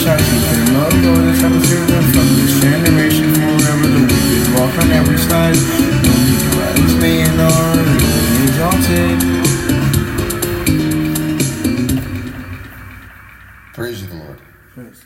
Now shall keep him, O Lord, that comes through them from this generation forever. The wicked walk on every side. Our. Praise the Lord. Praise.